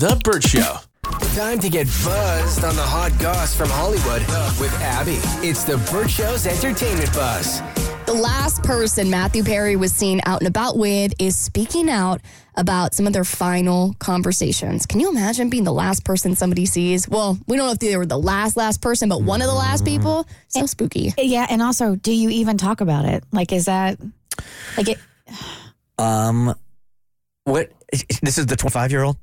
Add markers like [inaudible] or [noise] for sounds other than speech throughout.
The Burt Show. Time to get buzzed on the hot goss from Hollywood with Abby. It's the Burt Show's entertainment buzz. The last person Matthew Perry was seen out and about with is speaking out about some of their final conversations. Can you imagine being the last person somebody sees? Well, we don't know if they were the last last person, but one of the last people. So spooky. Yeah, and also, do you even talk about it? Like, is that like it? Um, what? This is the 25 year old.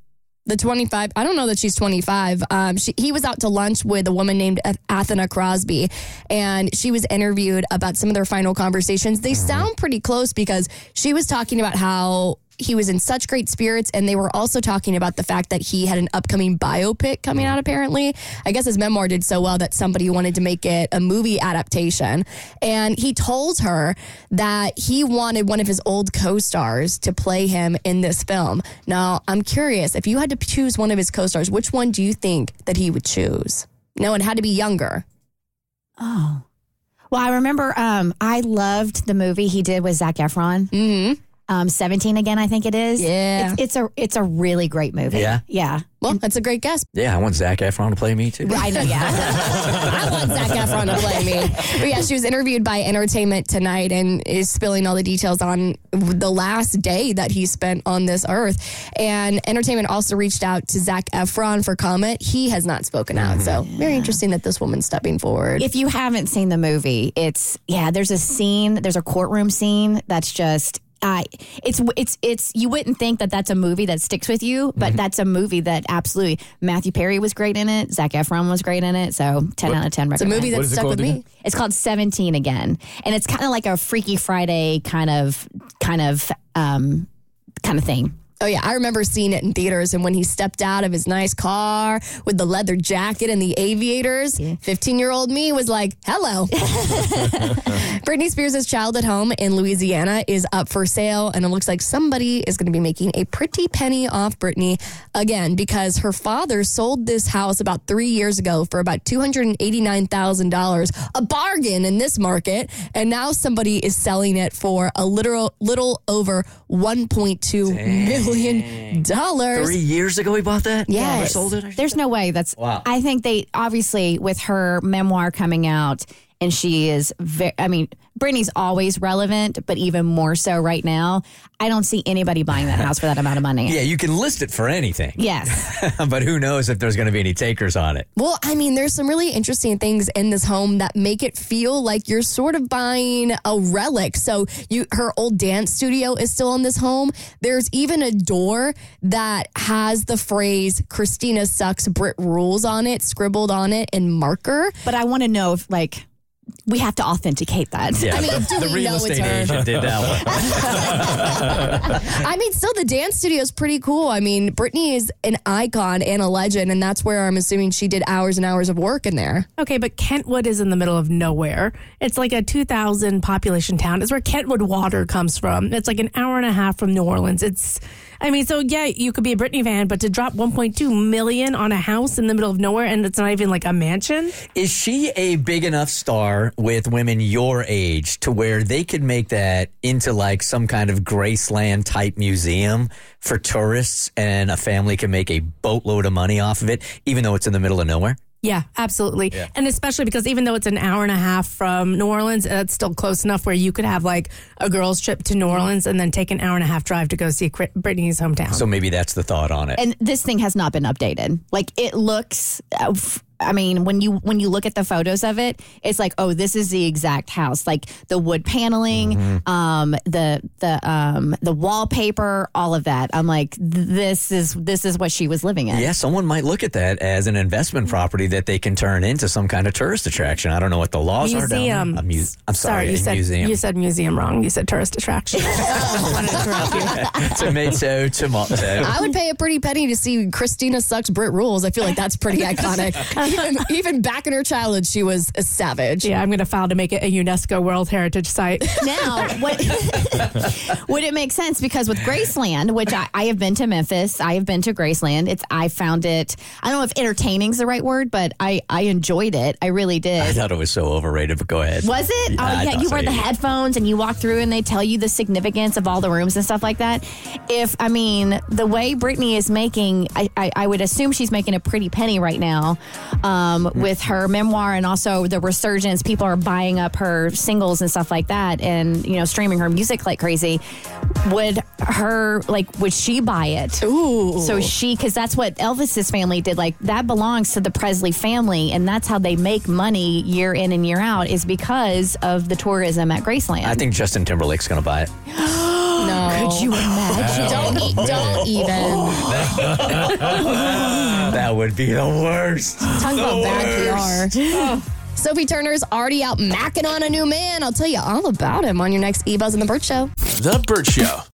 The 25, I don't know that she's 25. Um, she, he was out to lunch with a woman named Athenna Crosby, and she was interviewed about some of their final conversations. They mm-hmm. sound pretty close because she was talking about how he was in such great spirits, and they were also talking about the fact that he had an upcoming biopic coming mm-hmm. out, apparently. I guess his memoir did so well that somebody wanted to make it a movie adaptation. And he told her that he wanted one of his old co stars to play him in this film. Now, I'm curious if you had to choose one of his co stars, which one do you think that he would choose? No, it had to be younger. Oh, well, I remember. Um, I loved the movie he did with Zac Efron. Mm-hmm. Um, Seventeen again, I think it is. Yeah. it's, it's a it's a really great movie. Yeah? yeah. Well, that's a great guess. Yeah, I want Zac Efron to play me too. I know. Yeah. I want Zac Efron to play me. But yeah, she was interviewed by Entertainment Tonight and is spilling all the details on the last day that he spent on this earth. And Entertainment also reached out to Zac Efron for comment. He has not spoken out. So mm-hmm. very interesting that this woman's stepping forward. if you haven't seen the movie, it's yeah. There's a scene. There's a courtroom scene that's just. I it's it's it's you wouldn't think that that's a movie that sticks with you, but that's a movie that absolutely Matthew Perry was great in it, Zac Efron was great in it, so ten out of ten. it's a movie that What is it stuck with called me. It's called Seventeen again, and it's kind of like a Freaky Friday kind of kind of um kind of thing. Oh yeah, I remember seeing it in theaters and when he stepped out of his nice car with the leather jacket and the aviators, 15-year-old me was like, "Hello." [laughs] Britney Spears' child at home in Louisiana is up for sale and it looks like somebody is going to be making a pretty penny off Britney again because her father sold this house about 3 years ago for about $289,000, a bargain in this market, and now somebody is selling it for a literal little over 1.2 million dollars. Three years ago, he bought that. Yes. Never sold it. There's no way that's. Wow. I think they obviously with her memoir coming out, and she is. Very, I mean, Britney's always relevant, but even more so right now. I don't see anybody buying that house for that amount of money. [laughs] Yeah, you can list it for anything. Yes. [laughs] but who knows if there's going to be any takers on it? Well, I mean, there's some really interesting things in this home that make it feel like you're sort of buying a relic. So, you her old dance studio is still in this home. There's even a door that has the phrase "Christina sucks, Brit rules" on it, scribbled on it in marker. but I want to know if like we have to authenticate that. Yeah, I mean, do the we real know it's estate her? agent did that one. [laughs] [laughs] I mean, still, the dance studio is pretty cool. I mean, Britney is an icon and a legend, and that's where I'm assuming she did hours and hours of work in there. Okay, but Kentwood is in the middle of nowhere. It's like a 2,000 population town. It's where Kentwood water comes from. It's like an hour and a half from New Orleans. It's, I mean, so yeah, you could be a Britney fan, but to drop 1.2 million on a house in the middle of nowhere and it's not even like a mansion. Is she a big enough star with women your age to where they could make that into like some kind of Graceland type museum for tourists and a family can make a boatload of money off of it, even though it's in the middle of nowhere? Yeah, absolutely. And especially because even though it's an hour and a half from New Orleans, uh, it's still close enough where you could have like a girls' trip to New Orleans and then take an hour and a half drive to go see Britney's hometown. So maybe that's the thought on it. And this thing has not been updated. Like it looks. Uh, f- I mean, when you when you look at the photos of it, it's like, oh, this is the exact house. Like the wood paneling, Mm-hmm. um, the the um, the wallpaper, all of that. I'm like, this is this is what she was living in. yeah, someone might look at that as an investment property that they can turn into some kind of tourist attraction. I don't know what the laws are down museum. A mu- I'm sorry, you a said museum. you said museum wrong. You said tourist attraction. [laughs] [laughs] I wanted to interrupt you. [laughs] tomato, tomato. I would pay a pretty penny to see Christina sucks, Brit rules. I feel like that's pretty iconic. Even, [laughs] even back in her childhood, she was a savage. Yeah, I'm going to file to make it a UNESCO World Heritage Site. [laughs] now, what [laughs] would it make sense? Because with Graceland, which I, I have been to Memphis, I have been to Graceland. It's I found it. I don't know if entertaining is the right word, but I I enjoyed it. I really did. I thought it was so overrated, but go ahead. Was it? Yeah, oh I yeah, thought you so, wear the yeah. headphones and you walk through and they tell you the significance of all the rooms and stuff like that. If I mean the way Britney is making, I, I, I would assume she's making a pretty penny right now um, with her memoir and also the resurgence. People are buying up her singles and stuff like that, and you know streaming her music like crazy. Would her like would she buy it? Ooh. So she, because that's what Elvis's family did. Like that belongs to the Presley family, and that's how they make money year in and year out is because of the tourism at Graceland. I think Justin Timberlake's going to buy it. [gasps] no. Could you imagine? Don't, e- don't even. [laughs] That would be the worst. Talk about bad PR. [laughs] Sophie Turner's already out macking on a new man. I'll tell you all about him on your next E Buzz in the Burt Show. The Burt Show.